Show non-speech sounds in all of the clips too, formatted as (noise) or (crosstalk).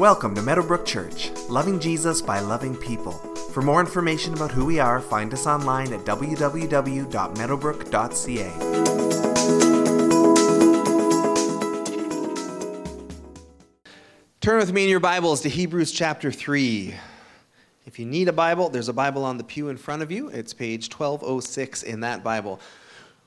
Welcome to Meadowbrook Church, loving Jesus by loving people. For more information about who we are, find us online at www.meadowbrook.ca. Turn with me in your Bibles to Hebrews chapter 3. If you need a Bible, there's a Bible on the pew in front of you. It's page 1206 in that Bible.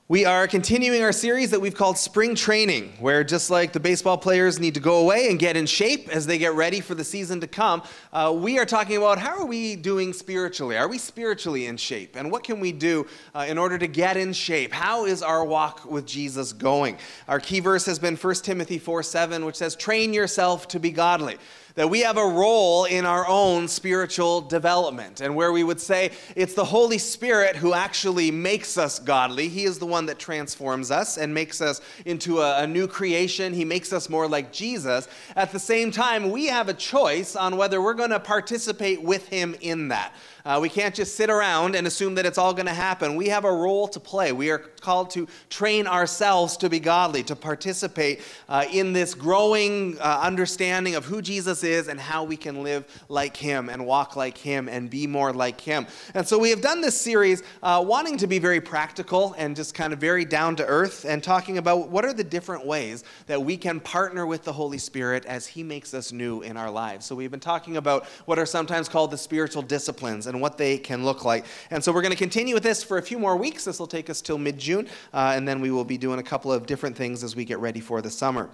We are continuing our series that we've called Spring Training, where just like the baseball players need to go away and get in shape as they get ready for the season to come, uh, we are talking about how are we doing spiritually? Are we spiritually in shape? And what can we do uh, in order to get in shape? How is our walk with Jesus going? Our key verse has been 1 Timothy 4 7, which says, Train yourself to be godly that we have a role in our own spiritual development, and where we would say it's the Holy Spirit who actually makes us godly. He is the one that transforms us and makes us into a, a new creation. He makes us more like Jesus. At the same time, we have a choice on whether we're going to participate with Him in that. Uh, we can't just sit around and assume that it's all going to happen. We have a role to play. We are called to train ourselves to be godly, to participate uh, in this growing uh, understanding of who Jesus is and how we can live like Him and walk like Him and be more like Him. And so we have done this series uh, wanting to be very practical and just kind of very down to earth and talking about what are the different ways that we can partner with the Holy Spirit as He makes us new in our lives. So we've been talking about what are sometimes called the spiritual disciplines what they can look like. And so we're going to continue with this for a few more weeks. This will take us till mid June, uh, and then we will be doing a couple of different things as we get ready for the summer.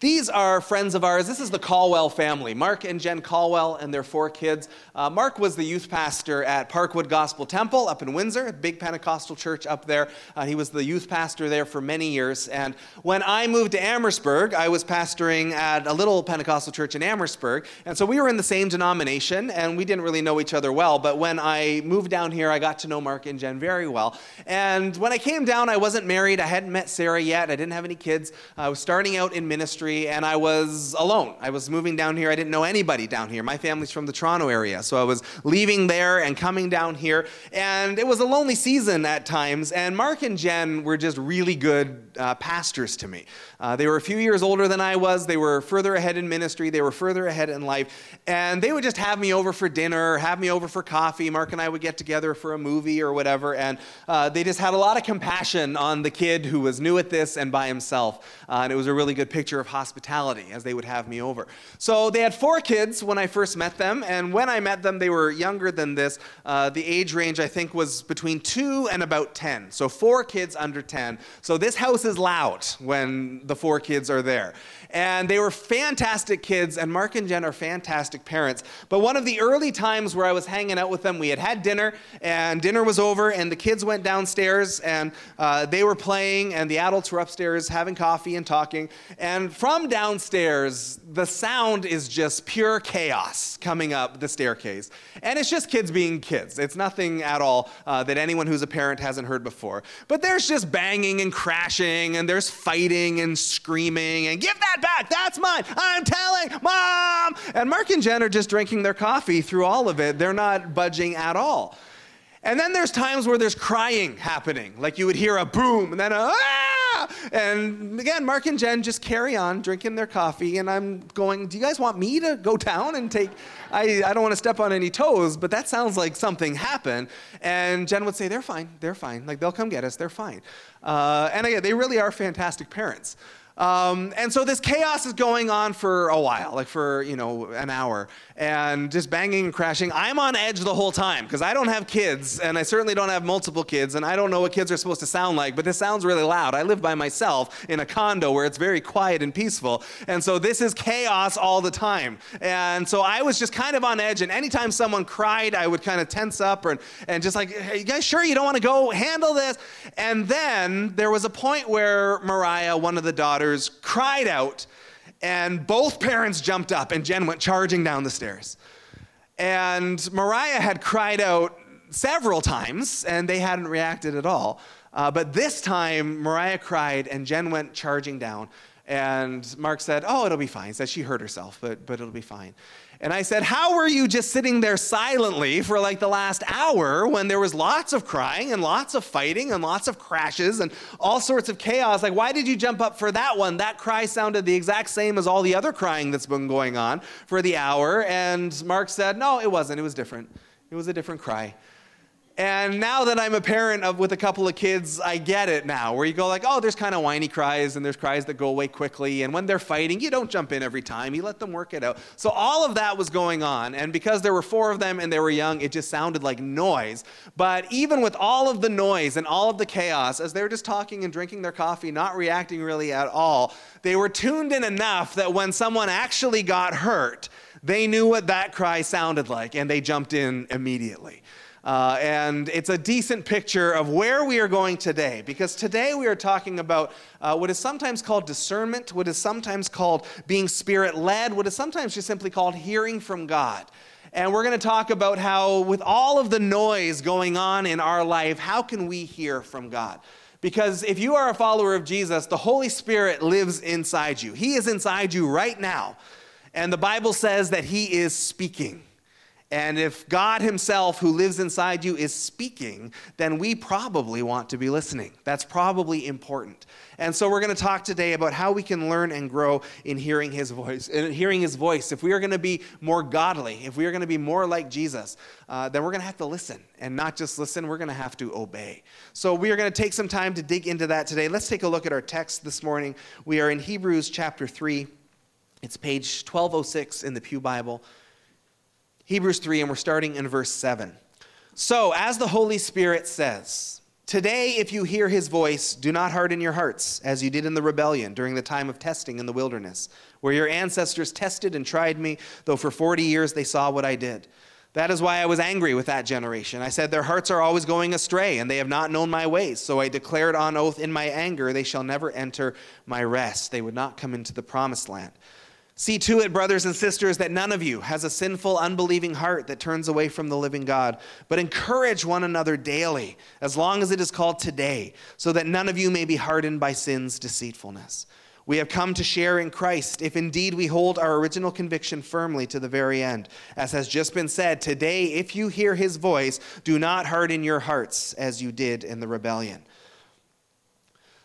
These are friends of ours. This is the Caldwell family Mark and Jen Caldwell and their four kids. Uh, Mark was the youth pastor at Parkwood Gospel Temple up in Windsor, a big Pentecostal church up there. Uh, he was the youth pastor there for many years. And when I moved to Amherstburg, I was pastoring at a little Pentecostal church in Amherstburg. And so we were in the same denomination, and we didn't really know each other well. But when I moved down here, I got to know Mark and Jen very well. And when I came down, I wasn't married. I hadn't met Sarah yet. I didn't have any kids. I was starting out in ministry, and I was alone. I was moving down here. I didn't know anybody down here. My family's from the Toronto area. So I was leaving there and coming down here. And it was a lonely season at times. And Mark and Jen were just really good uh, pastors to me. Uh, they were a few years older than I was. They were further ahead in ministry. They were further ahead in life. And they would just have me over for dinner, have me over for coffee. Mark and I would get together for a movie or whatever. And uh, they just had a lot of compassion on the kid who was new at this and by himself. Uh, and it was a really good picture of hospitality as they would have me over. So they had four kids when I first met them. And when I met them, they were younger than this. Uh, the age range, I think, was between two and about 10. So four kids under 10. So this house is loud when the four kids are there. And they were fantastic kids, and Mark and Jen are fantastic parents. But one of the early times where I was hanging out with them, we had had dinner, and dinner was over, and the kids went downstairs, and uh, they were playing, and the adults were upstairs having coffee and talking. And from downstairs, the sound is just pure chaos coming up the staircase. And it's just kids being kids. It's nothing at all uh, that anyone who's a parent hasn't heard before. But there's just banging and crashing, and there's fighting and screaming, and give that back. That's mine. I'm telling mom. And Mark and Jen are just drinking their coffee through all of it. They're not budging at all. And then there's times where there's crying happening, like you would hear a boom and then a ah! And again, Mark and Jen just carry on drinking their coffee, and I'm going, Do you guys want me to go down and take? I, I don't want to step on any toes, but that sounds like something happened. And Jen would say, They're fine, they're fine. Like they'll come get us, they're fine. Uh, and again, they really are fantastic parents. Um, and so this chaos is going on for a while, like for, you know, an hour, and just banging and crashing. I'm on edge the whole time because I don't have kids, and I certainly don't have multiple kids, and I don't know what kids are supposed to sound like, but this sounds really loud. I live by myself in a condo where it's very quiet and peaceful, and so this is chaos all the time. And so I was just kind of on edge, and anytime someone cried, I would kind of tense up and, and just like, hey, you guys sure you don't want to go handle this? And then there was a point where Mariah, one of the daughters, daughters cried out, and both parents jumped up, and Jen went charging down the stairs. And Mariah had cried out several times, and they hadn't reacted at all. Uh, but this time, Mariah cried, and Jen went charging down. And Mark said, Oh, it'll be fine. He said she hurt herself, but, but it'll be fine. And I said, How were you just sitting there silently for like the last hour when there was lots of crying and lots of fighting and lots of crashes and all sorts of chaos? Like, why did you jump up for that one? That cry sounded the exact same as all the other crying that's been going on for the hour. And Mark said, No, it wasn't. It was different. It was a different cry. And now that I'm a parent of with a couple of kids, I get it now. Where you go like, oh, there's kind of whiny cries and there's cries that go away quickly. And when they're fighting, you don't jump in every time. You let them work it out. So all of that was going on. And because there were four of them and they were young, it just sounded like noise. But even with all of the noise and all of the chaos, as they were just talking and drinking their coffee, not reacting really at all, they were tuned in enough that when someone actually got hurt, they knew what that cry sounded like and they jumped in immediately. Uh, and it's a decent picture of where we are going today, because today we are talking about uh, what is sometimes called discernment, what is sometimes called being spirit led, what is sometimes just simply called hearing from God. And we're going to talk about how, with all of the noise going on in our life, how can we hear from God? Because if you are a follower of Jesus, the Holy Spirit lives inside you. He is inside you right now. And the Bible says that He is speaking. And if God Himself, who lives inside you, is speaking, then we probably want to be listening. That's probably important. And so we're going to talk today about how we can learn and grow in hearing His voice. In hearing His voice. If we are going to be more godly, if we are going to be more like Jesus, uh, then we're going to have to listen. And not just listen, we're going to have to obey. So we are going to take some time to dig into that today. Let's take a look at our text this morning. We are in Hebrews chapter 3. It's page 1206 in the Pew Bible. Hebrews 3, and we're starting in verse 7. So, as the Holy Spirit says, Today, if you hear his voice, do not harden your hearts, as you did in the rebellion during the time of testing in the wilderness, where your ancestors tested and tried me, though for 40 years they saw what I did. That is why I was angry with that generation. I said, Their hearts are always going astray, and they have not known my ways. So I declared on oath in my anger, They shall never enter my rest. They would not come into the promised land. See to it, brothers and sisters, that none of you has a sinful, unbelieving heart that turns away from the living God, but encourage one another daily, as long as it is called today, so that none of you may be hardened by sin's deceitfulness. We have come to share in Christ if indeed we hold our original conviction firmly to the very end. As has just been said, today, if you hear his voice, do not harden your hearts as you did in the rebellion.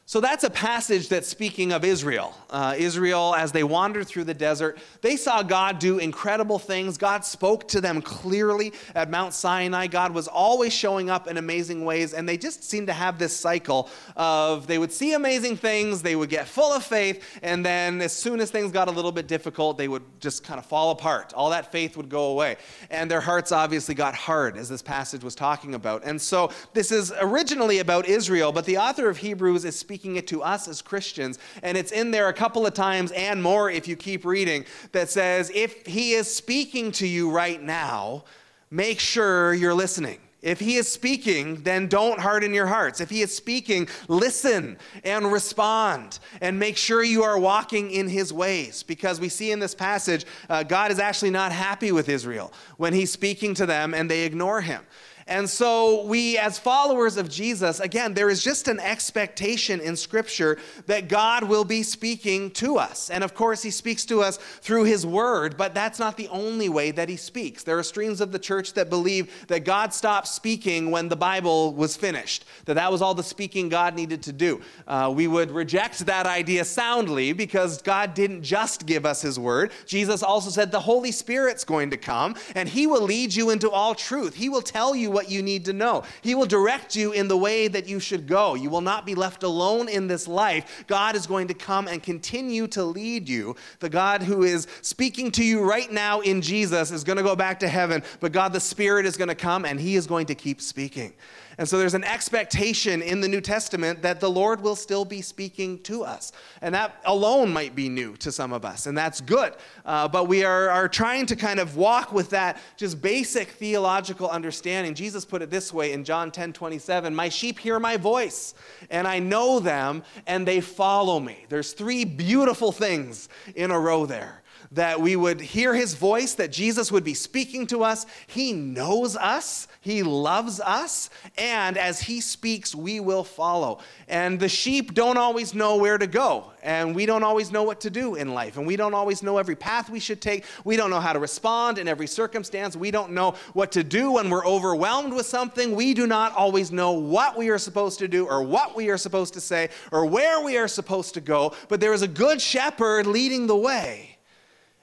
So that's a passage that's speaking of Israel. Uh, Israel, as they wandered through the desert, they saw God do incredible things. God spoke to them clearly at Mount Sinai. God was always showing up in amazing ways, and they just seemed to have this cycle of they would see amazing things, they would get full of faith, and then as soon as things got a little bit difficult, they would just kind of fall apart. All that faith would go away. And their hearts obviously got hard, as this passage was talking about. And so this is originally about Israel, but the author of Hebrews is speaking speaking it to us as Christians. And it's in there a couple of times and more if you keep reading that says, if he is speaking to you right now, make sure you're listening. If he is speaking, then don't harden your hearts. If he is speaking, listen and respond and make sure you are walking in his ways. Because we see in this passage, uh, God is actually not happy with Israel when he's speaking to them and they ignore him. And so, we, as followers of Jesus, again, there is just an expectation in Scripture that God will be speaking to us. And of course, He speaks to us through His Word, but that's not the only way that He speaks. There are streams of the church that believe that God stopped speaking when the Bible was finished, that that was all the speaking God needed to do. Uh, we would reject that idea soundly because God didn't just give us His Word. Jesus also said the Holy Spirit's going to come and He will lead you into all truth. He will tell you what you need to know. He will direct you in the way that you should go. You will not be left alone in this life. God is going to come and continue to lead you. The God who is speaking to you right now in Jesus is going to go back to heaven, but God the Spirit is going to come and He is going to keep speaking. And so there's an expectation in the New Testament that the Lord will still be speaking to us. And that alone might be new to some of us, and that's good. Uh, but we are, are trying to kind of walk with that just basic theological understanding. Jesus put it this way in John 10 27 My sheep hear my voice, and I know them, and they follow me. There's three beautiful things in a row there. That we would hear his voice, that Jesus would be speaking to us. He knows us, he loves us, and as he speaks, we will follow. And the sheep don't always know where to go, and we don't always know what to do in life, and we don't always know every path we should take. We don't know how to respond in every circumstance. We don't know what to do when we're overwhelmed with something. We do not always know what we are supposed to do, or what we are supposed to say, or where we are supposed to go, but there is a good shepherd leading the way.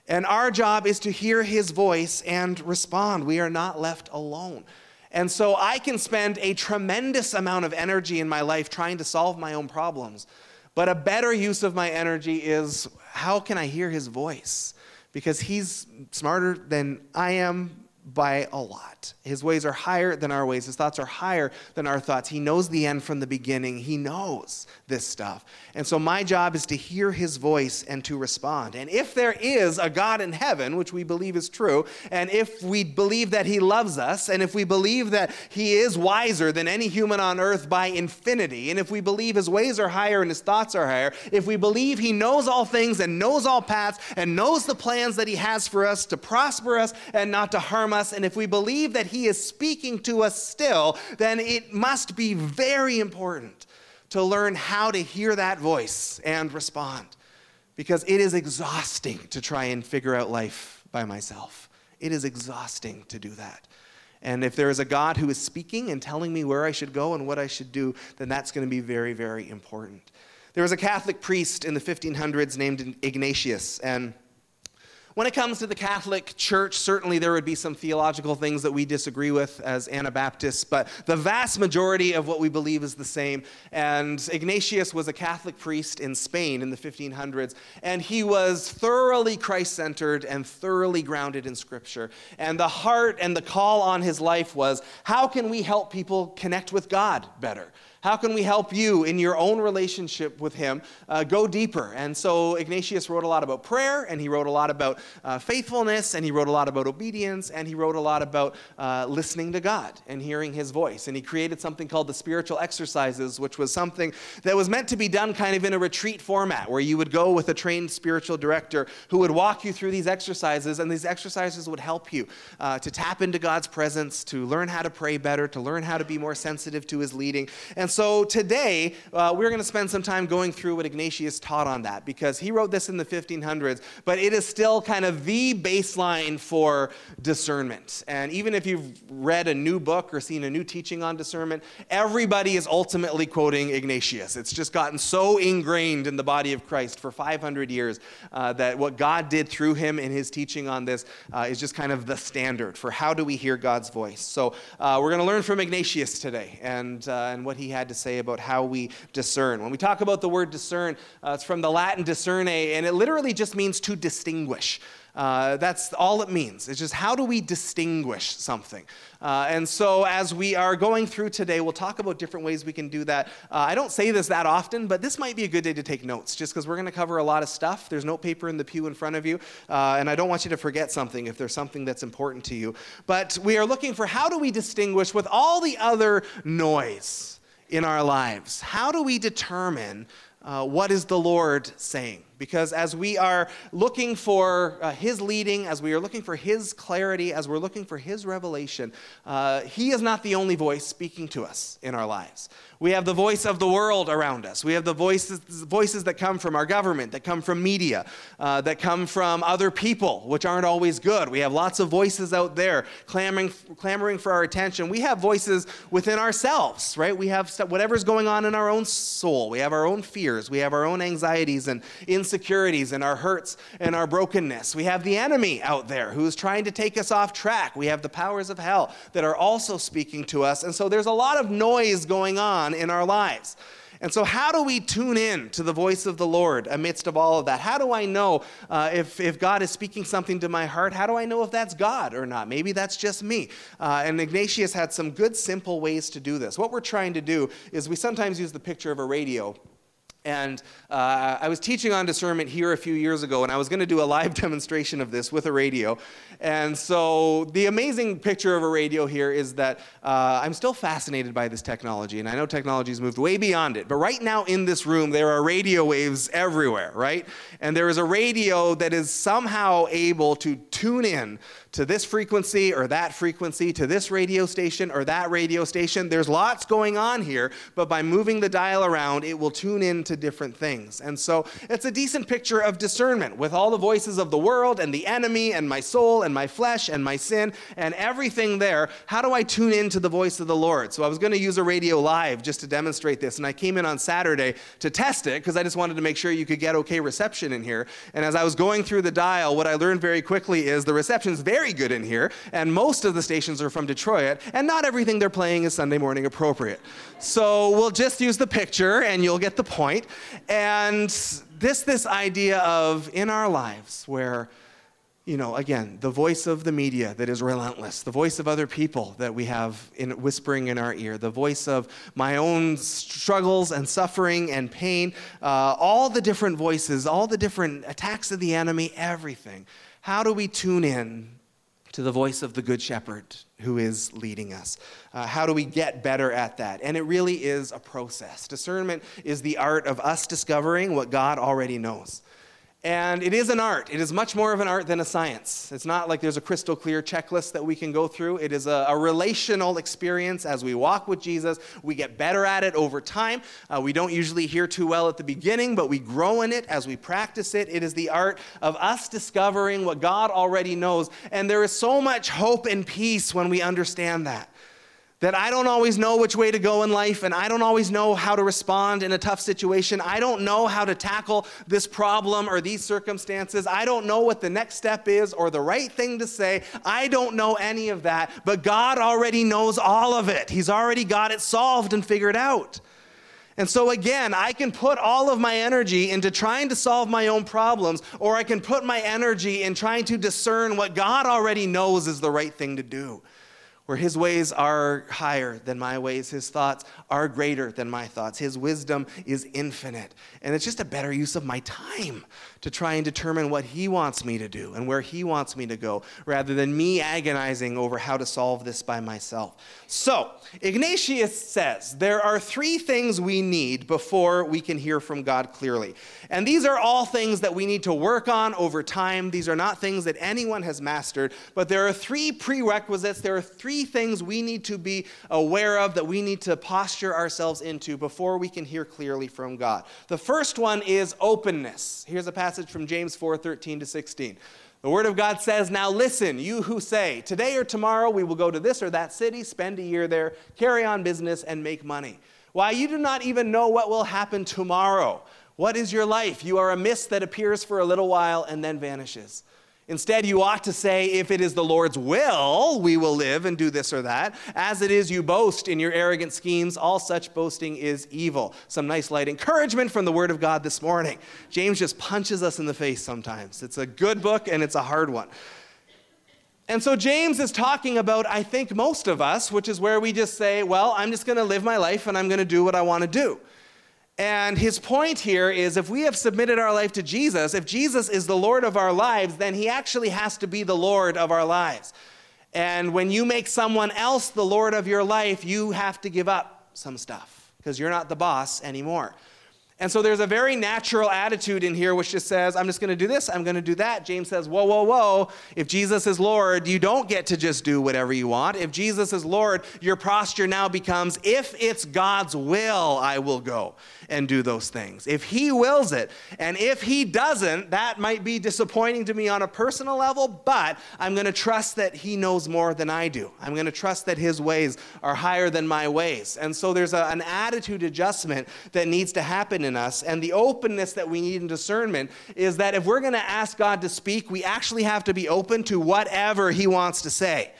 And our job is to hear his voice and respond. We are not left alone. And so I can spend a tremendous amount of energy in my life trying to solve my own problems. But a better use of my energy is how can I hear his voice? Because he's smarter than I am, by a lot. His ways are higher than our ways. His thoughts are higher than our thoughts. He knows the end from the beginning. He knows this stuff. And so my job is to hear his voice and to respond. And if there is a God in heaven, which we believe is true, and if we believe that he loves us, and if we believe that he is wiser than any human on earth by infinity, and if we believe his ways are higher and his thoughts are higher, if we believe he knows all things and knows all paths and knows the plans that he has for us to prosper us and not to harm us, and if we believe that He is speaking to us still, then it must be very important to learn how to hear that voice and respond. Because it is exhausting to try and figure out life by myself. It is exhausting to do that. And if there is a God who is speaking and telling me where I should go and what I should do, then that's going to be very, very important. There was a Catholic priest in the 1500s named Ignatius, and when it comes to the Catholic Church, certainly there would be some theological things that we disagree with as Anabaptists, but the vast majority of what we believe is the same. And Ignatius was a Catholic priest in Spain in the 1500s, and he was thoroughly Christ centered and thoroughly grounded in Scripture. And the heart and the call on his life was how can we help people connect with God better? How can we help you in your own relationship with Him uh, go deeper? And so Ignatius wrote a lot about prayer, and he wrote a lot about uh, faithfulness, and he wrote a lot about obedience, and he wrote a lot about uh, listening to God and hearing His voice. And he created something called the spiritual exercises, which was something that was meant to be done kind of in a retreat format, where you would go with a trained spiritual director who would walk you through these exercises, and these exercises would help you uh, to tap into God's presence, to learn how to pray better, to learn how to be more sensitive to His leading. And so today, uh, we're going to spend some time going through what Ignatius taught on that because he wrote this in the 1500s, but it is still kind of the baseline for discernment. And even if you've read a new book or seen a new teaching on discernment, everybody is ultimately quoting Ignatius. It's just gotten so ingrained in the body of Christ for 500 years uh, that what God did through him in his teaching on this uh, is just kind of the standard for how do we hear God's voice. So uh, we're going to learn from Ignatius today and, uh, and what he had to say about how we discern. When we talk about the word discern, uh, it's from the Latin discerne, and it literally just means to distinguish. Uh, that's all it means. It's just how do we distinguish something? Uh, and so, as we are going through today, we'll talk about different ways we can do that. Uh, I don't say this that often, but this might be a good day to take notes just because we're going to cover a lot of stuff. There's note paper in the pew in front of you, uh, and I don't want you to forget something if there's something that's important to you. But we are looking for how do we distinguish with all the other noise in our lives? How do we determine uh, what is the Lord saying? Because as we are looking for uh, His leading, as we are looking for His clarity, as we're looking for His revelation, uh, He is not the only voice speaking to us in our lives. We have the voice of the world around us. We have the voices, voices that come from our government, that come from media, uh, that come from other people, which aren't always good. We have lots of voices out there clamoring, clamoring for our attention. We have voices within ourselves, right? We have st- whatever's going on in our own soul. We have our own fears. We have our own anxieties and insecurities and our hurts and our brokenness. We have the enemy out there who's trying to take us off track. We have the powers of hell that are also speaking to us. And so there's a lot of noise going on in our lives. And so, how do we tune in to the voice of the Lord amidst of all of that? How do I know uh, if, if God is speaking something to my heart? How do I know if that's God or not? Maybe that's just me. Uh, and Ignatius had some good, simple ways to do this. What we're trying to do is we sometimes use the picture of a radio And uh, I was teaching on discernment here a few years ago, and I was going to do a live (laughs) demonstration of this with a radio. And so, the amazing picture of a radio here is that uh, I'm still fascinated by this technology, and I know technology has moved way beyond it. But right now in this room, there are radio waves everywhere, right? And there is a radio that is somehow able to tune in to this frequency or that frequency, to this radio station or that radio station. There's lots going on here, but by moving the dial around, it will tune in to different things. And so it's a decent picture of discernment with all the voices of the world and the enemy and my soul and my flesh and my sin and everything there. How do I tune in to the voice of the Lord? So I was going to use a radio live just to demonstrate this, and I came in on Saturday to test it because I just wanted to make sure you could get okay reception in here. And as I was going through the dial, what I learned very quickly is the reception is very very good in here, and most of the stations are from Detroit, and not everything they're playing is Sunday morning appropriate. So we'll just use the picture, and you'll get the point. And this this idea of in our lives where you know, again, the voice of the media that is relentless, the voice of other people that we have in, whispering in our ear, the voice of my own struggles and suffering and pain, uh, all the different voices, all the different attacks of the enemy, everything. How do we tune in to the voice of the Good Shepherd who is leading us. Uh, how do we get better at that? And it really is a process. Discernment is the art of us discovering what God already knows. And it is an art. It is much more of an art than a science. It's not like there's a crystal clear checklist that we can go through. It is a, a relational experience as we walk with Jesus. We get better at it over time. Uh, we don't usually hear too well at the beginning, but we grow in it as we practice it. It is the art of us discovering what God already knows. And there is so much hope and peace when we understand that that I don't always know which way to go in life and I don't always know how to respond in a tough situation. I don't know how to tackle this problem or these circumstances. I don't know what the next step is or the right thing to say. I don't know any of that, but God already knows all of it. He's already got it solved and figured out. And so, again, I can put all of my energy into trying to solve my own problems, or I can put my energy in trying to discern what God already knows is the right thing to do where his ways are higher than my ways, his thoughts are greater than my thoughts, his wisdom is infinite. And it's just a better use of my time to try and determine what he wants me to do and where he wants me to go, rather than me agonizing over how to solve this by myself. So, Ignatius says there are three things we need before we can hear from God clearly. And these are all things that we need to work on over time. These are not things that anyone has mastered, but there are three prerequisites. There are three things we need to be aware of that we need to posture ourselves into before we can hear clearly from God. The first one is openness. Here's a passage passage from James 4 13 to 16. The Word of God says, Now listen, you who say, Today or tomorrow we will go to this or that city, spend a year there, carry on business, and make money. Why, you do not even know what will happen tomorrow. What is your life? You are a mist that appears for a little while and then vanishes. Instead, you ought to say, if it is the Lord's will, we will live and do this or that. As it is, you boast in your arrogant schemes. All such boasting is evil. Some nice light encouragement from the Word of God this morning. James just punches us in the face sometimes. It's a good book and it's a hard one. And so James is talking about, I think, most of us, which is where we just say, well, I'm just going to live my life and I'm going to do what I want to do. And his point here is if we have submitted our life to Jesus, if Jesus is the Lord of our lives, then he actually has to be the Lord of our lives. And when you make someone else the Lord of your life, you have to give up some stuff because you're not the boss anymore. And so there's a very natural attitude in here which just says, I'm just going to do this, I'm going to do that. James says, Whoa, whoa, whoa. If Jesus is Lord, you don't get to just do whatever you want. If Jesus is Lord, your posture now becomes, If it's God's will, I will go and do those things. If He wills it, and if He doesn't, that might be disappointing to me on a personal level, but I'm going to trust that He knows more than I do. I'm going to trust that His ways are higher than my ways. And so there's a, an attitude adjustment that needs to happen in us. And the openness that we need in discernment is that if we're going to ask God to speak, we actually have to be open to whatever He wants to say.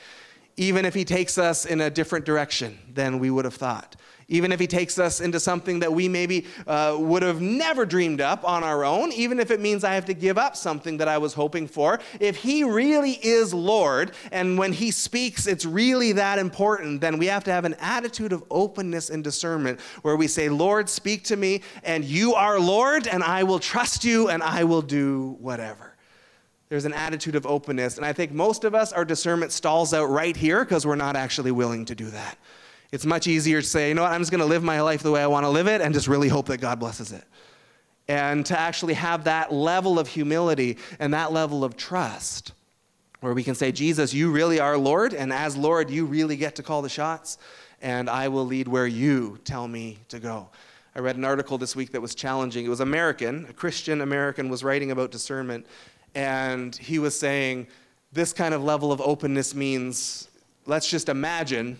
even if He takes us in a different direction than we would have thought even if he takes us into something that we maybe uh, would have never dreamed up on our own, even if it means I have to give up something that I was hoping for, if he really is Lord, and when he speaks, it's really that important, then we have to have an attitude of openness and discernment where we say, Lord, speak to me, and you are Lord, and I will trust you, and I will do whatever. There's an attitude of openness. And I think most of us, our discernment stalls out right here because we're not actually willing to do that. It's much easier to say, you know what, I'm just going to live my life the way I want to live it and just really hope that God blesses it. And to actually have that level of humility and that level of trust where we can say, Jesus, you really are Lord, and as Lord, you really get to call the shots, and I will lead where you tell me to go. I read an article this week that was challenging. It was American, a Christian American was writing about discernment, and he was saying, this kind of level of openness means, let's just imagine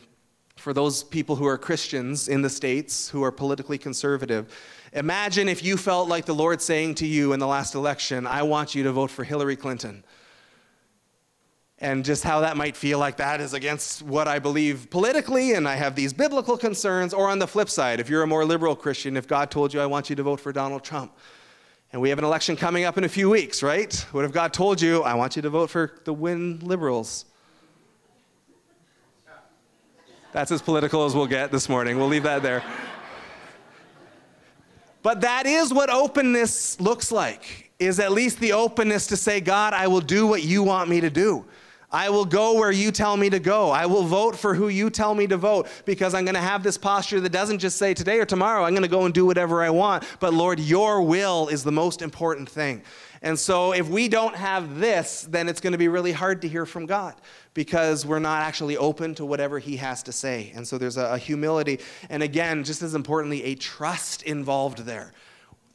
for those people who are Christians in the States who are politically conservative. Imagine if you felt like the Lord saying to you in the last election, I want you to vote for Hillary Clinton. And just how that might feel like that is against what I believe politically, and I have these biblical concerns. Or on the flip side, if you're a more liberal Christian, if God told you, I want you to vote for Donald Trump, and we have an election coming up in a few weeks, right? What if God told you, I want you to vote for the win liberals? That's as political as we'll get this morning. We'll leave that there. But that is what openness looks like. Is at least the openness to say, God, I will do what you want me to do. I will go where you tell me to go. I will vote for who you tell me to vote because I'm going to have this posture that doesn't just say today or tomorrow, I'm going to go and do whatever I want. But Lord, your will is the most important thing. And so if we don't have this, then it's going to be really hard to hear from God because we're not actually open to whatever He has to say. And so there's a, a humility. And again, just as importantly, a trust involved there.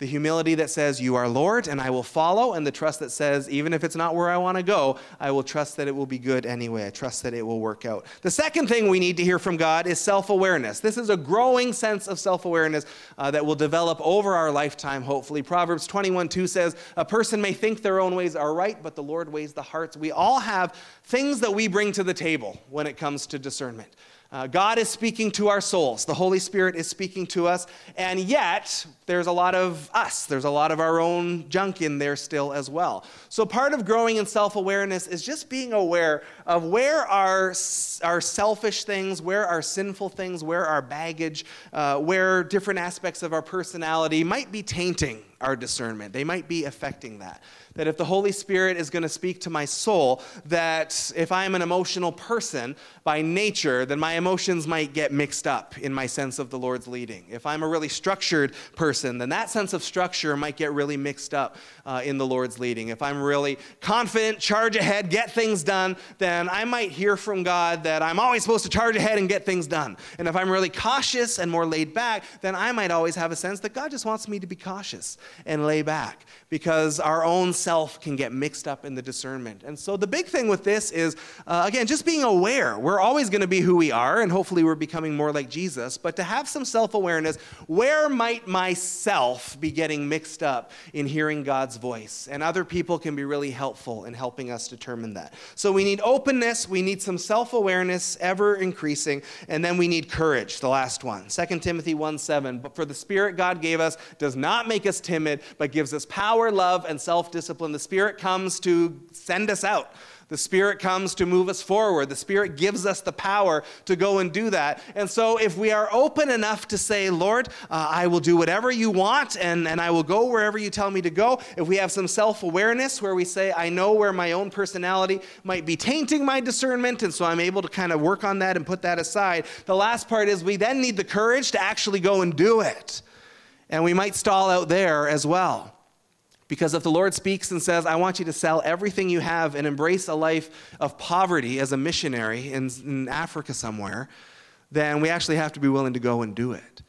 The humility that says, You are Lord, and I will follow, and the trust that says, Even if it's not where I want to go, I will trust that it will be good anyway. I trust that it will work out. The second thing we need to hear from God is self awareness. This is a growing sense of self awareness uh, that will develop over our lifetime, hopefully. Proverbs 21 2 says, A person may think their own ways are right, but the Lord weighs the hearts. We all have things that we bring to the table when it comes to discernment. Uh, God is speaking to our souls. The Holy Spirit is speaking to us. And yet, there's a lot of us. There's a lot of our own junk in there still as well. So, part of growing in self awareness is just being aware of where our, our selfish things, where our sinful things, where our baggage, uh, where different aspects of our personality might be tainting our discernment. They might be affecting that that if the Holy Spirit is going to speak to my soul, that if I'm an emotional person by nature, then my emotions might get mixed up in my sense of the Lord's leading. If I'm a really structured person, then that sense of structure might get really mixed up uh, in the Lord's leading. If I'm really confident, charge ahead, get things done, then I might hear from God that I'm always supposed to charge ahead and get things done. And if I'm really cautious and more laid back, then I might always have a sense that God just wants me to be cautious and lay back because our own self can get mixed up in the discernment. And so the big thing with this is, uh, again, just being aware. We're always going to be who we are, and hopefully we're becoming more like Jesus. But to have some self awareness, where might myself be getting mixed up in hearing God's voice? And other people can be really helpful in helping us determine that. So we need openness, we need some self awareness, ever increasing, and then we need courage, the last one. 2 Timothy 1 7. But for the Spirit God gave us does not make us timid, but gives us power power, love, and self discipline. The Spirit comes to send us out. The Spirit comes to move us forward. The Spirit gives us the power to go and do that. And so, if we are open enough to say, Lord, uh, I will do whatever you want and, and I will go wherever you tell me to go, if we have some self awareness where we say, I know where my own personality might be tainting my discernment, and so I'm able to kind of work on that and put that aside, the last part is we then need the courage to actually go and do it. And we might stall out there as well. Because if the Lord speaks and says, I want you to sell everything you have and embrace a life of poverty as a missionary in, in Africa somewhere, then we actually have to be willing to go and do it.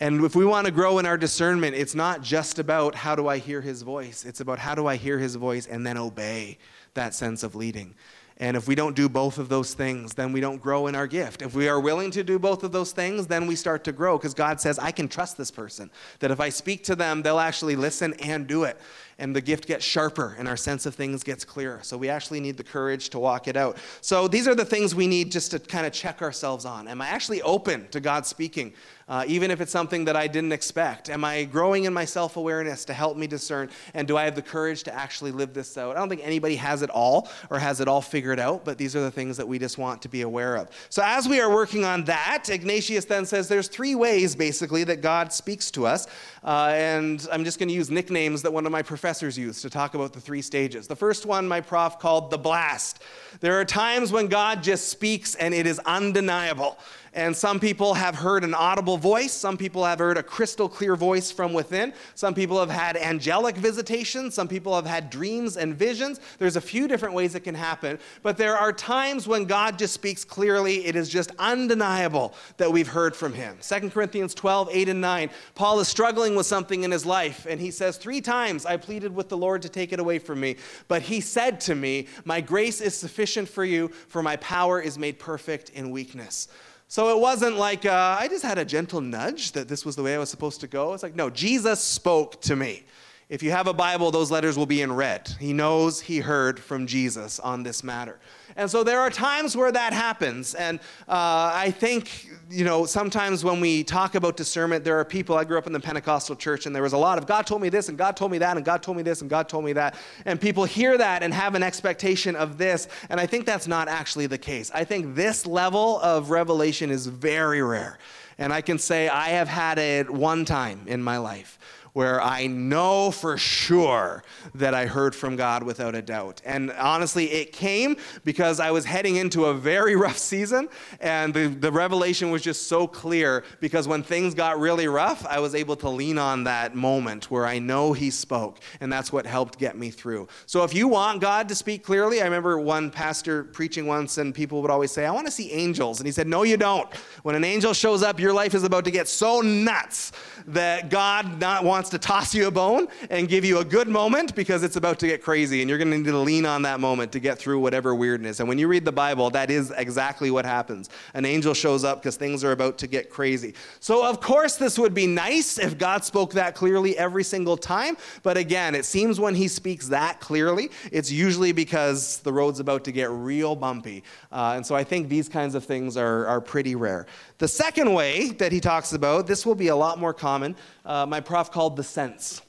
And if we want to grow in our discernment, it's not just about how do I hear his voice, it's about how do I hear his voice and then obey that sense of leading. And if we don't do both of those things, then we don't grow in our gift. If we are willing to do both of those things, then we start to grow because God says, I can trust this person. That if I speak to them, they'll actually listen and do it. And the gift gets sharper and our sense of things gets clearer. So we actually need the courage to walk it out. So these are the things we need just to kind of check ourselves on. Am I actually open to God speaking? uh, even if it's something that I didn't expect? Am I growing in my self awareness to help me discern? And do I have the courage to actually live this out? I don't think anybody has it all or has it all figured out, but these are the things that we just want to be aware of. So, as we are working on that, Ignatius then says there's three ways basically that God speaks to us. Uh, and I'm just going to use nicknames that one of my professors used to talk about the three stages. The first one, my prof called the blast. There are times when God just speaks and it is undeniable. And some people have heard an audible voice. Some people have heard a crystal clear voice from within. Some people have had angelic visitations. Some people have had dreams and visions. There's a few different ways it can happen. But there are times when God just speaks clearly. It is just undeniable that we've heard from him. 2 Corinthians 12, 8 and 9. Paul is struggling with something in his life. And he says, Three times I pleaded with the Lord to take it away from me. But he said to me, My grace is sufficient for you, for my power is made perfect in weakness. So it wasn't like uh, I just had a gentle nudge that this was the way I was supposed to go. It's like, no, Jesus spoke to me. If you have a Bible, those letters will be in red. He knows he heard from Jesus on this matter. And so there are times where that happens. And uh, I think, you know, sometimes when we talk about discernment, there are people, I grew up in the Pentecostal church, and there was a lot of God told me this, and God told me that, and God told me this, and God told me that. And people hear that and have an expectation of this. And I think that's not actually the case. I think this level of revelation is very rare. And I can say I have had it one time in my life where I know for sure that I heard from God without a doubt. And honestly, it came because I was heading into a very (laughs) rough season, and the, the revelation was just so clear because when things got really rough, I was able to lean on that moment where I know He spoke, and that's what helped get me through. So if you want God to speak clearly, I remember one pastor preaching once, and people would always say, I want to see angels. And he said, No, you don't. When an angel shows up, your life is about to get so nuts that God not wants to toss you a bone and give you a good moment because it's about to get crazy and you're going to need to lean on that moment to get through whatever weirdness. And when you read the Bible, that is exactly what happens. An angel shows up because things are about to get crazy. So, of course, this would be nice if God spoke that clearly every single time. But again, it seems when he speaks that clearly, it's usually because the road's about to get real bumpy. Uh, and so I think these kinds of things are, are pretty rare. The second way that he talks about, this will be a lot more common, uh, my prof called the sense.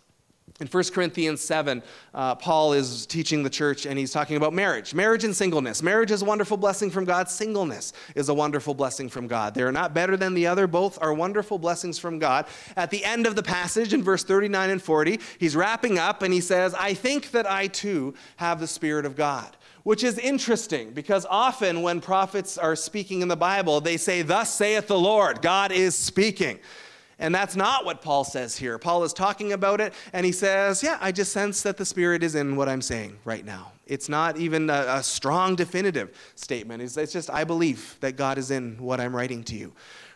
In 1 Corinthians 7, uh, Paul is teaching the church and he's talking about marriage. Marriage and singleness. Marriage is a wonderful blessing from God. Singleness is a wonderful blessing from God. They are not better than the other. Both are wonderful blessings from God. At the end of the passage, in verse 39 and 40, he's wrapping up and he says, I think that I too have the Spirit of God which is interesting because often when prophets are speaking in the Bible, they say, Thus saith the Lord, God is speaking. And that's not what Paul says here. Paul is talking about it, and he says, Yeah, I just sense that the Spirit is in what I'm saying right now. It's not even a, a strong, definitive statement. It's, it's just, I believe that God is in what I'm writing to you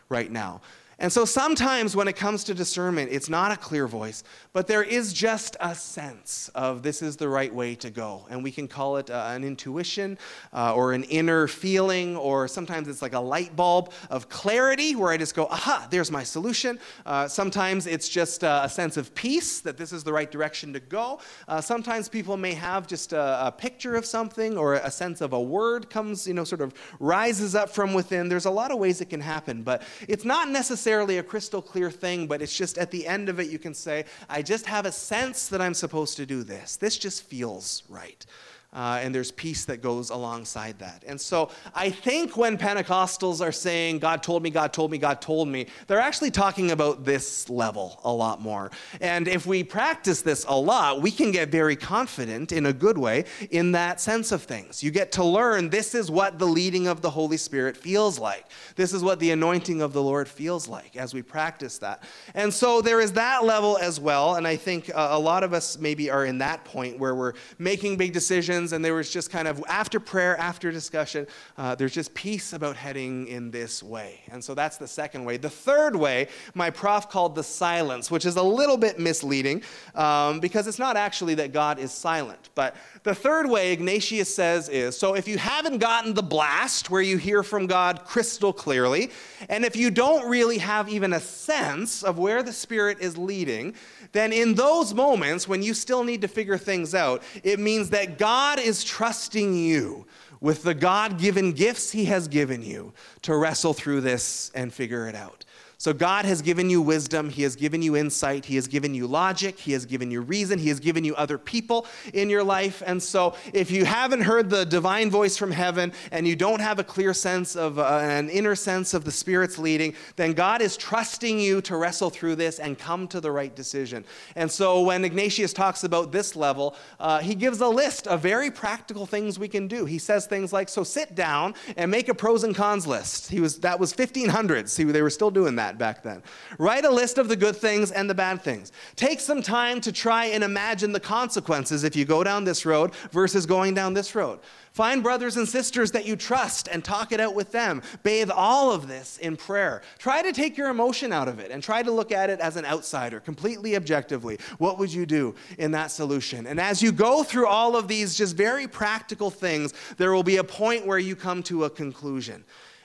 right now. And so sometimes when it comes to discernment, it's not a clear voice, but there is just a sense of this is the right way to go. And we can call it uh, an intuition uh, or an inner feeling, or sometimes it's like a light bulb of clarity where I just go, aha, there's my solution. Uh, sometimes it's just uh, a sense of peace that this is the right direction to go. Uh, sometimes people may have just a, a picture of something or a sense of a word comes, you know, sort of rises up from within. There's a lot of ways it can happen, but it's not necessarily necessarily a crystal clear thing, but it's just at the end of it, you can say, I just have a sense that I'm supposed to do this. This just feels right. Uh, and there's peace that goes alongside that. And so I think when Pentecostals are saying, God told me, God told me, God told me, they're actually talking about this level a lot more. And if we practice this a lot, we can get very confident in a good way in that sense of things. You get to learn this is what the leading of the Holy Spirit feels like. This is what the anointing of the Lord feels like as we practice that. And so there is that level as well. And I think uh, a lot of us maybe are in that point where we're making big decisions decisions, and there was just kind of after prayer, after discussion, uh, there's just peace about heading in this way. And so that's the second way. The third way, my prof called the silence, which is a little bit misleading um, because it's not actually that God is silent. But the third way, Ignatius says, is so if you haven't gotten the blast where you hear from God crystal clearly, and if you don't really have even a sense of where the Spirit is leading, then in those moments when you still need to figure things out, it means that God is trusting you with the God given gifts He has given you to wrestle through this and figure it out. So, God has given you wisdom. He has given you insight. He has given you logic. He has given you reason. He has given you other people in your life. And so, if you haven't heard the divine voice from heaven and you don't have a clear sense of uh, an inner sense of the Spirit's leading, then God is trusting you to wrestle through this and come to the right decision. And so, when Ignatius talks about this level, uh, he gives a list of very practical things we can do. He says things like, So sit down and make a pros and cons list. He was, that was 1500s. See, they were still doing that back then. Write a list of the good things and the bad things. Take some time to try and imagine the consequences if you go down this road versus going down this road. Find brothers and sisters that you trust and talk it out with them. Bathe all of this in prayer. Try to take your emotion out of it and try to look at it as an outsider, completely objectively. What would you do in that solution? And as you go through all of these just very practical things, there will be a point where you come to a conclusion.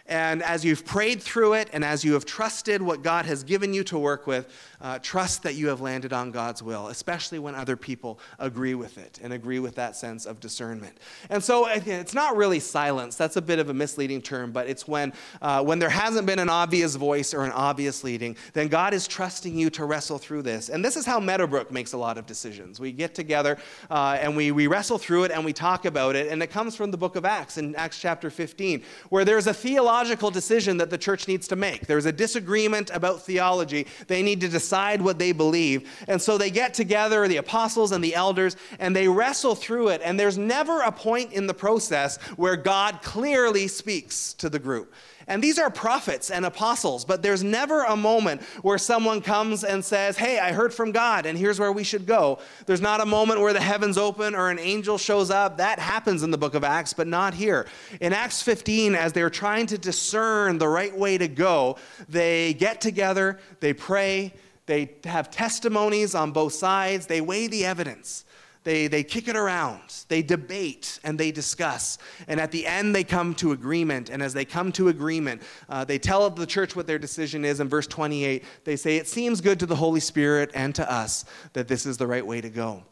And as you've prayed through it and as you have trusted what God has given you to work with, uh, trust that you have landed on God's will, especially when other people agree with it and agree with that sense of discernment. And so it's not really silence. That's a bit of a misleading term, but it's when, uh, when there hasn't been an obvious voice or an obvious leading, then God is trusting you to wrestle through this. And this is how Meadowbrook makes a lot of decisions. We get together uh, and we, we wrestle through it and we talk about it. And it comes from the book of Acts in Acts chapter 15, where there's a theological decision that the church needs to make. There's a disagreement about theology. They need to decide what they believe. And so they get together, the apostles and the elders, and they wrestle through it. And there's never a point in the process where God clearly speaks to the group. And these are prophets and apostles, but there's never a moment where someone comes and says, Hey, I heard from God, and here's where we should go. There's not a moment where the heavens open or an angel shows up. That happens in the book of Acts, but not here. In Acts 15, as they're trying to discern the right way to go, they get together, they pray, they have testimonies on both sides. They weigh the evidence. They, they kick it around. They debate and they discuss. And at the end, they come to agreement. And as they come to agreement, uh, they tell the church what their decision is. In verse 28, they say, It seems good to the Holy Spirit and to us that this is the right way to go.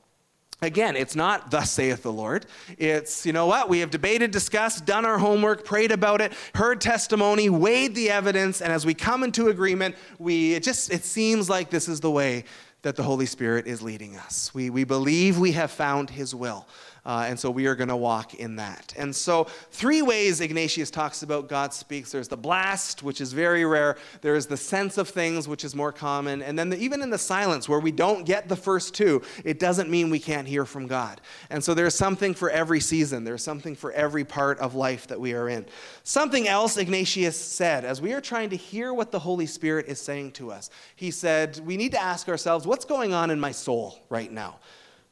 Again, it's not thus saith the Lord. It's, you know what? We have debated, discussed, done our homework, prayed about it, heard testimony, weighed the evidence, and as we come into agreement, we it just it seems like this is the way that the Holy Spirit is leading us. We, we believe we have found his will. Uh, and so we are going to walk in that. And so, three ways Ignatius talks about God speaks there's the blast, which is very rare, there is the sense of things, which is more common, and then the, even in the silence, where we don't get the first two, it doesn't mean we can't hear from God. And so, there's something for every season, there's something for every part of life that we are in. Something else Ignatius said, as we are trying to hear what the Holy Spirit is saying to us, he said, We need to ask ourselves, what's going on in my soul right now?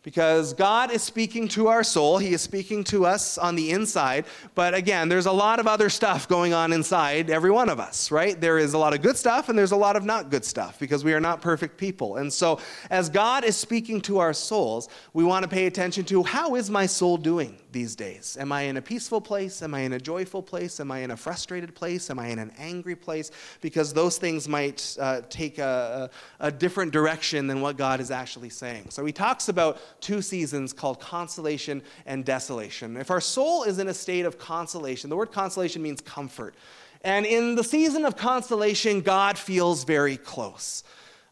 Because God is speaking to our soul. He is speaking to us on the inside. But again, there's a lot of other stuff going on inside every one of us, right? There is a lot of good stuff and there's a lot of not good stuff because we are not perfect people. And so, as God is speaking to our souls, we want to pay attention to how is my soul doing these days? Am I in a peaceful place? Am I in a joyful place? Am I in a frustrated place? Am I in an angry place? Because those things might uh, take a, a, a different direction than what God is actually saying. So, he talks about two seasons called consolation and desolation. If our soul is in a state of consolation, the word consolation means comfort. And in the season of consolation, God feels very close.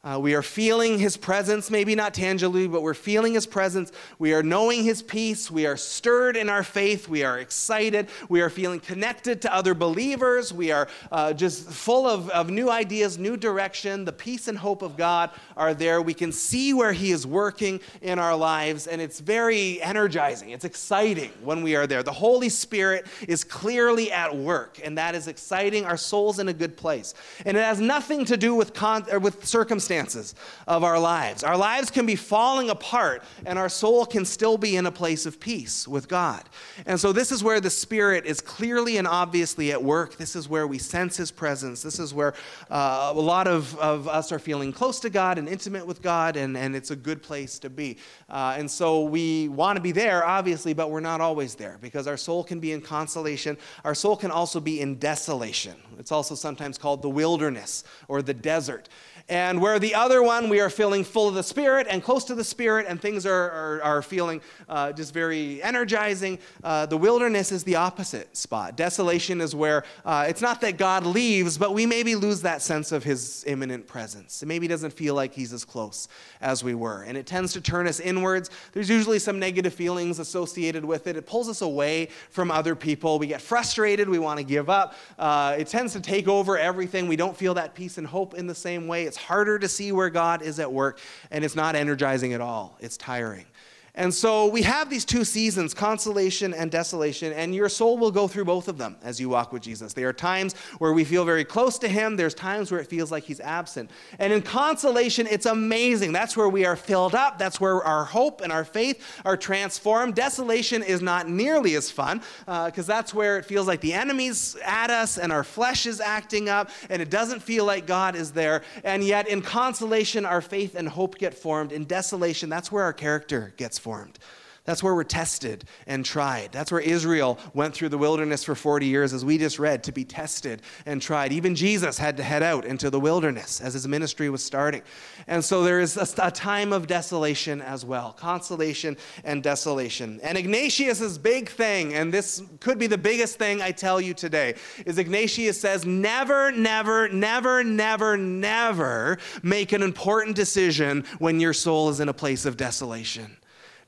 Uh, we are feeling his presence, maybe not tangibly, but we're feeling his presence. We are knowing his peace. We are stirred in our faith. We are excited. We are feeling connected to other believers. We are uh, just full of, of new ideas, new direction. The peace and hope of God are there. We can see where he is working in our lives, and it's very energizing. It's exciting when we are there. The Holy Spirit is clearly at work, and that is exciting. Our soul's in a good place. And it has nothing to do with, con- with circumstances circumstances of our lives. Our lives can be falling apart, and our soul can still be in a place of peace with God. And so, this is where the Spirit is clearly and obviously at work. This is where we sense His presence. This is where uh, a lot of, of us are feeling close to God and intimate with God, and, and it's a good place to be. Uh, and so, we want to be there, obviously, but we're not always there because our soul can be in consolation. Our soul can also be in desolation. It's also sometimes called the wilderness or the desert. And where the other one, we are feeling full of the Spirit and close to the Spirit, and things are, are, are feeling uh, just very energizing. Uh, the wilderness is the opposite spot. Desolation is where uh, it's not that God leaves, but we maybe lose that sense of His imminent presence. It maybe doesn't feel like He's as close as we were. And it tends to turn us inwards. There's usually some negative feelings associated with it. It pulls us away from other people. We get frustrated. We want to give up. Uh, it tends to take over everything. We don't feel that peace and hope in the same way. Harder to see where God is at work, and it's not energizing at all. It's tiring. And so we have these two seasons, consolation and desolation, and your soul will go through both of them as you walk with Jesus. There are times where we feel very close to Him, there's times where it feels like He's absent. And in consolation, it's amazing. That's where we are filled up, that's where our hope and our faith are transformed. Desolation is not nearly as fun because uh, that's where it feels like the enemy's at us and our flesh is acting up, and it doesn't feel like God is there. And yet, in consolation, our faith and hope get formed. In desolation, that's where our character gets transformed. That's where we're tested and tried. That's where Israel went through the wilderness for 40 years, as we just read, to be tested and tried. Even Jesus had to head out into the wilderness as his ministry was starting. And so there is a, a time of desolation as well consolation and desolation. And Ignatius's big thing, and this could be the biggest thing I tell you today, is Ignatius says, never, never, never, never, never make an important decision when your soul is in a place of desolation.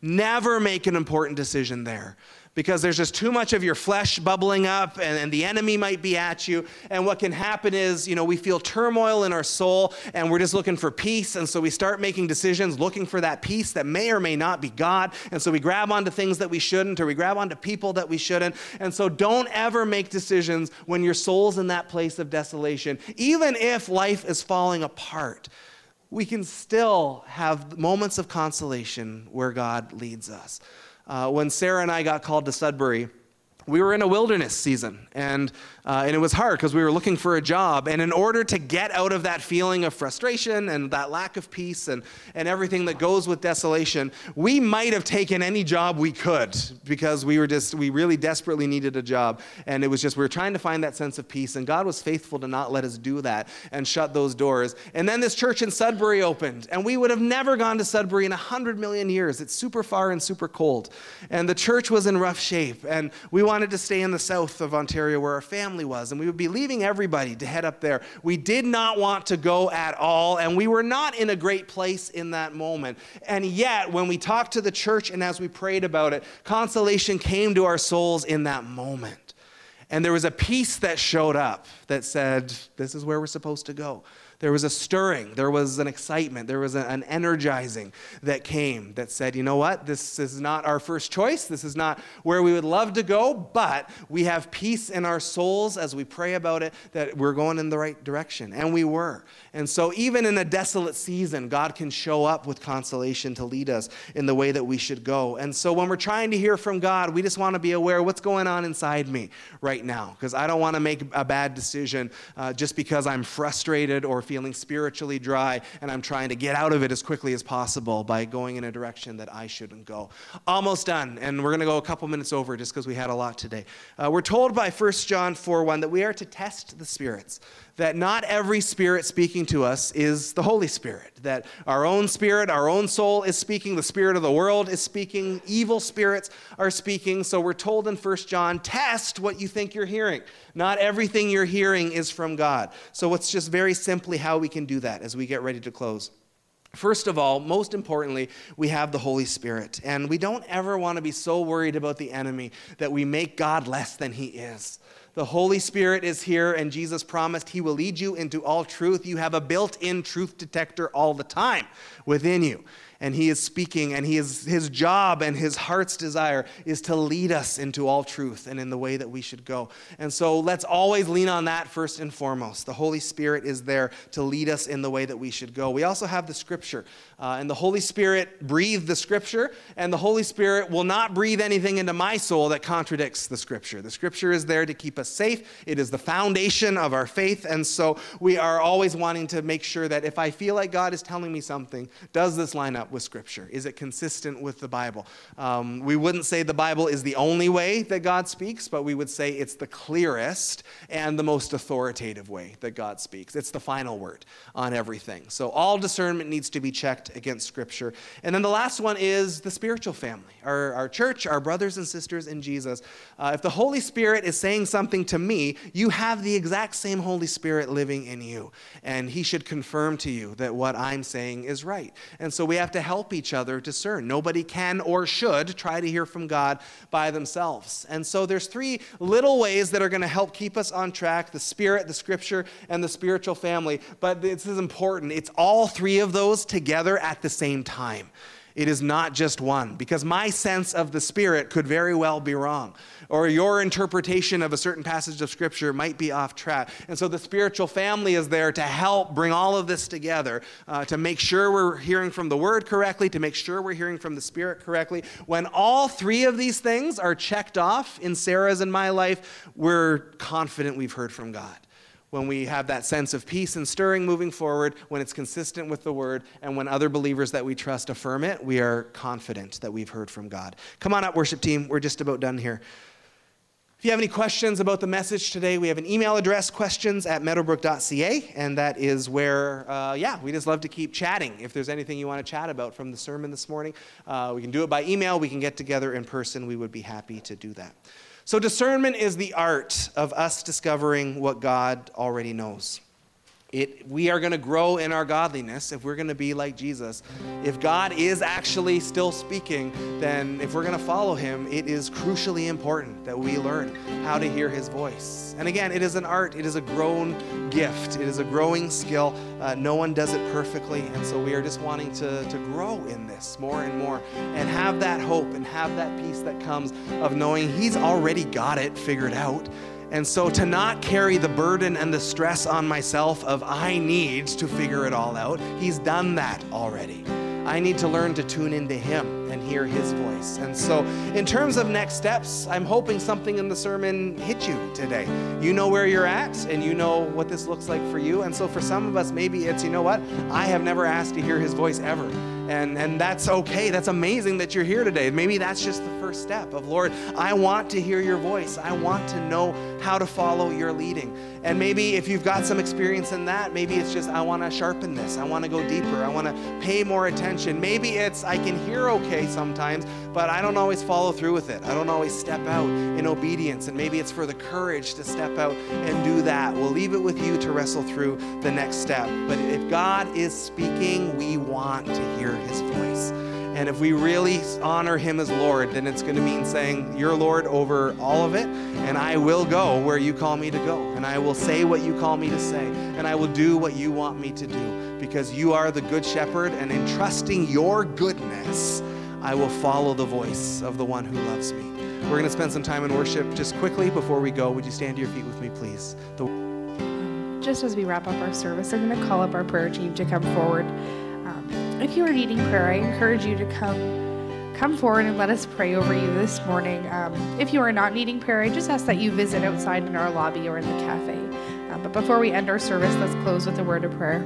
Never make an important decision there because there's just too much of your flesh bubbling up and, and, the enemy might be at you. And what can happen is, you know, we feel turmoil in our soul and we're just looking for peace. And so we start making decisions looking for that peace that may or may not be God. And so we grab onto things that we shouldn't or we grab onto people that we shouldn't. And so don't ever make decisions when your soul's in that place of desolation, even if life is falling apart we can still have moments of consolation where God leads us. Uh, when Sarah and I got called to Sudbury, we were in a wilderness season, and, uh, and it was hard because we were looking for a job. And in order to get out of that feeling of frustration and that lack of peace and, and everything that goes with desolation, we might have taken any job we could because we were just, we really desperately needed a job. And it was just, we were trying to find that sense of peace. And God was faithful to not let us do that and shut those doors. And then this church in Sudbury opened, and we would have never gone to Sudbury in a hundred million years. It's super far and super cold. And the church was in rough shape. And we wanted wanted to stay in the south of Ontario where our family was, and we would be leaving everybody to head up there. We did not want to go at all, and we were not in a great place in that moment. And yet, when we talked to the church and as we prayed about it, consolation came to our souls in that moment. And there was a peace that showed up that said, This is where we're supposed to go. There was a stirring, there was an excitement, there was an energizing that came that said, you know what, this is not our first choice, this is not where we would love to go, but we have peace in our souls as we pray about it that we're going in the right direction. And we were. And so, even in a desolate season, God can show up with consolation to lead us in the way that we should go. And so, when we're trying to hear from God, we just want to be aware what's going on inside me right now, because I don't want to make a bad decision uh, just because I'm frustrated or feeling spiritually dry and I'm trying to get out of it as quickly as possible by going in a direction that I shouldn't go. Almost done, and we're going to go a couple minutes over just because we had a lot today. Uh, we're told by 1 John 4 1 that we are to test the spirits that not every spirit speaking to us is the Holy Spirit, that our own spirit, our own soul is speaking, the spirit of the world is speaking, evil spirits are speaking. So we're told in 1 John, test what you think you're hearing. Not everything you're hearing is from God. So it's just very simply how we can do that as we get ready to close. First of all, most importantly, we have the Holy Spirit. And we don't ever want to be so worried about the enemy that we make God less than he is The Holy Spirit is here, and Jesus promised He will lead you into all truth. You have a built in truth detector all the time within you. And he is speaking and he is his job and his heart's desire is to lead us into all truth and in the way that we should go. And so let's always lean on that first and foremost. The holy spirit is there to lead us in the way that we should go. We also have the scripture uh, and the holy spirit breathed the scripture and the holy spirit will not breathe anything into my soul that contradicts the scripture. The scripture is there to keep us safe it is the foundation of our faith and so we are always wanting to make sure that if i feel like god is telling me something does this line up up with Scripture? Is it consistent with the Bible? Um, we wouldn't say the Bible is the only way that God speaks, but we would say it's the clearest and the most authoritative way that God speaks. It's the final word on everything. So all discernment needs to be checked against Scripture. And then the last one is the spiritual family, our, our church, our brothers and sisters in Jesus. Uh, if the Holy Spirit is saying something to me, you have the exact same Holy Spirit living in you. And He should confirm to you that what I'm saying is right. And so we have to help each other discern. Nobody can or should try to hear from God by themselves. And so there's three little ways that are going to help keep us on track the spirit, the scripture, and the spiritual family. But this is important. It's all three of those together at the same time. It is not just one, because my sense of the Spirit could very well be wrong, or your interpretation of a certain passage of Scripture might be off track. And so the spiritual family is there to help bring all of this together, uh, to make sure we're hearing from the Word correctly, to make sure we're hearing from the Spirit correctly. When all three of these things are checked off in Sarah's and my life, we're confident we've heard from God when we have that sense of peace and stirring moving forward, when it's consistent with the word, and when other believers that we trust affirm it, we are confident that we've heard from God. Come on up, worship team. We're just about done here. If you have any questions about the message today, we have an email address, questions at meadowbrook.ca, and that is where, uh, yeah, we just love to keep chatting. If there's anything you want to chat about from the sermon this morning, uh, we can do it by email, we can get together in person. We would be happy to do that. So, discernment is the art of us discovering what God already knows. It, we are going to grow in our godliness if we're going to be like Jesus. If God is actually still speaking, then if we're going to follow him, it is crucially important that we learn how to hear his voice. And again, it is an art, it is a grown gift, it is a growing skill. Uh, no one does it perfectly. And so we are just wanting to, to grow in this more and more and have that hope and have that peace that comes of knowing he's already got it figured out. And so to not carry the burden and the stress on myself of I need to figure it all out, he's done that already. I need to learn to tune into him and hear his voice. And so, in terms of next steps, I'm hoping something in the sermon hit you today. You know where you're at and you know what this looks like for you. And so, for some of us, maybe it's, you know what? I have never asked to hear his voice ever. And, and that's okay. That's amazing that you're here today. Maybe that's just the first step of, Lord, I want to hear your voice. I want to know how to follow your leading. And maybe if you've got some experience in that, maybe it's just, I want to sharpen this. I want to go deeper. I want to pay more attention. Maybe it's, I can hear okay sometimes, but I don't always follow through with it. I don't always step out in obedience. And maybe it's for the courage to step out and do that. We'll leave it with you to wrestle through the next step. But if God is speaking, we want to hear his voice. And if we really honor him as Lord, then it's going to mean saying, You're Lord over all of it, and I will go where you call me to go. And I will say what you call me to say. And I will do what you want me to do because you are the good shepherd. And entrusting your goodness, I will follow the voice of the one who loves me. We're going to spend some time in worship just quickly before we go. Would you stand to your feet with me, please? The just as we wrap up our service, I'm going to call up our prayer team to come forward if you are needing prayer, I encourage you to come come forward and let us pray over you this morning. Um, if you are not needing prayer, I just ask that you visit outside in our lobby or in the cafe. Uh, but before we end our service, let's close with a word of prayer.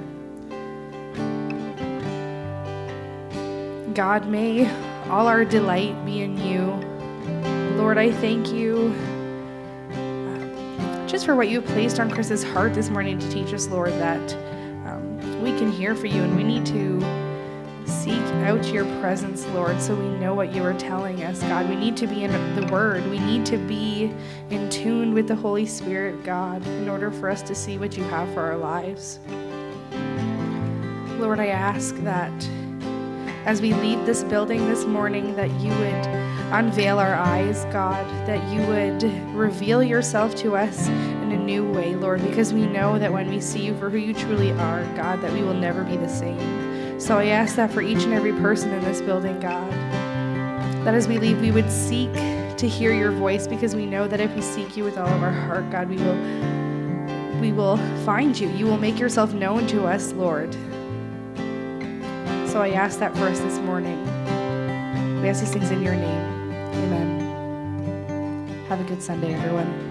God, may all our delight be in you. Lord, I thank you uh, just for what you placed on Chris's heart this morning to teach us, Lord, that um, we can hear for you and we need to seek out your presence, Lord, so we know what you are telling us, God. We need to be in the Word. We need to be in tune with the Holy Spirit, God, in order for us to see what you have for our lives. Lord, I ask that as we leave this building this morning, that you would unveil our eyes, God, that you would reveal yourself to us in a new way, Lord, because we know that when we see you for who you truly are, God, that we will never be the same. So I ask that for each and every person in this building, God, that as we leave, we would seek to hear your voice because we know that if we seek you with all of our heart, God, we will we will find you. You will make yourself known to us, Lord. So I ask that for us this morning. We ask these things in your name. Amen. Have a good Sunday, everyone.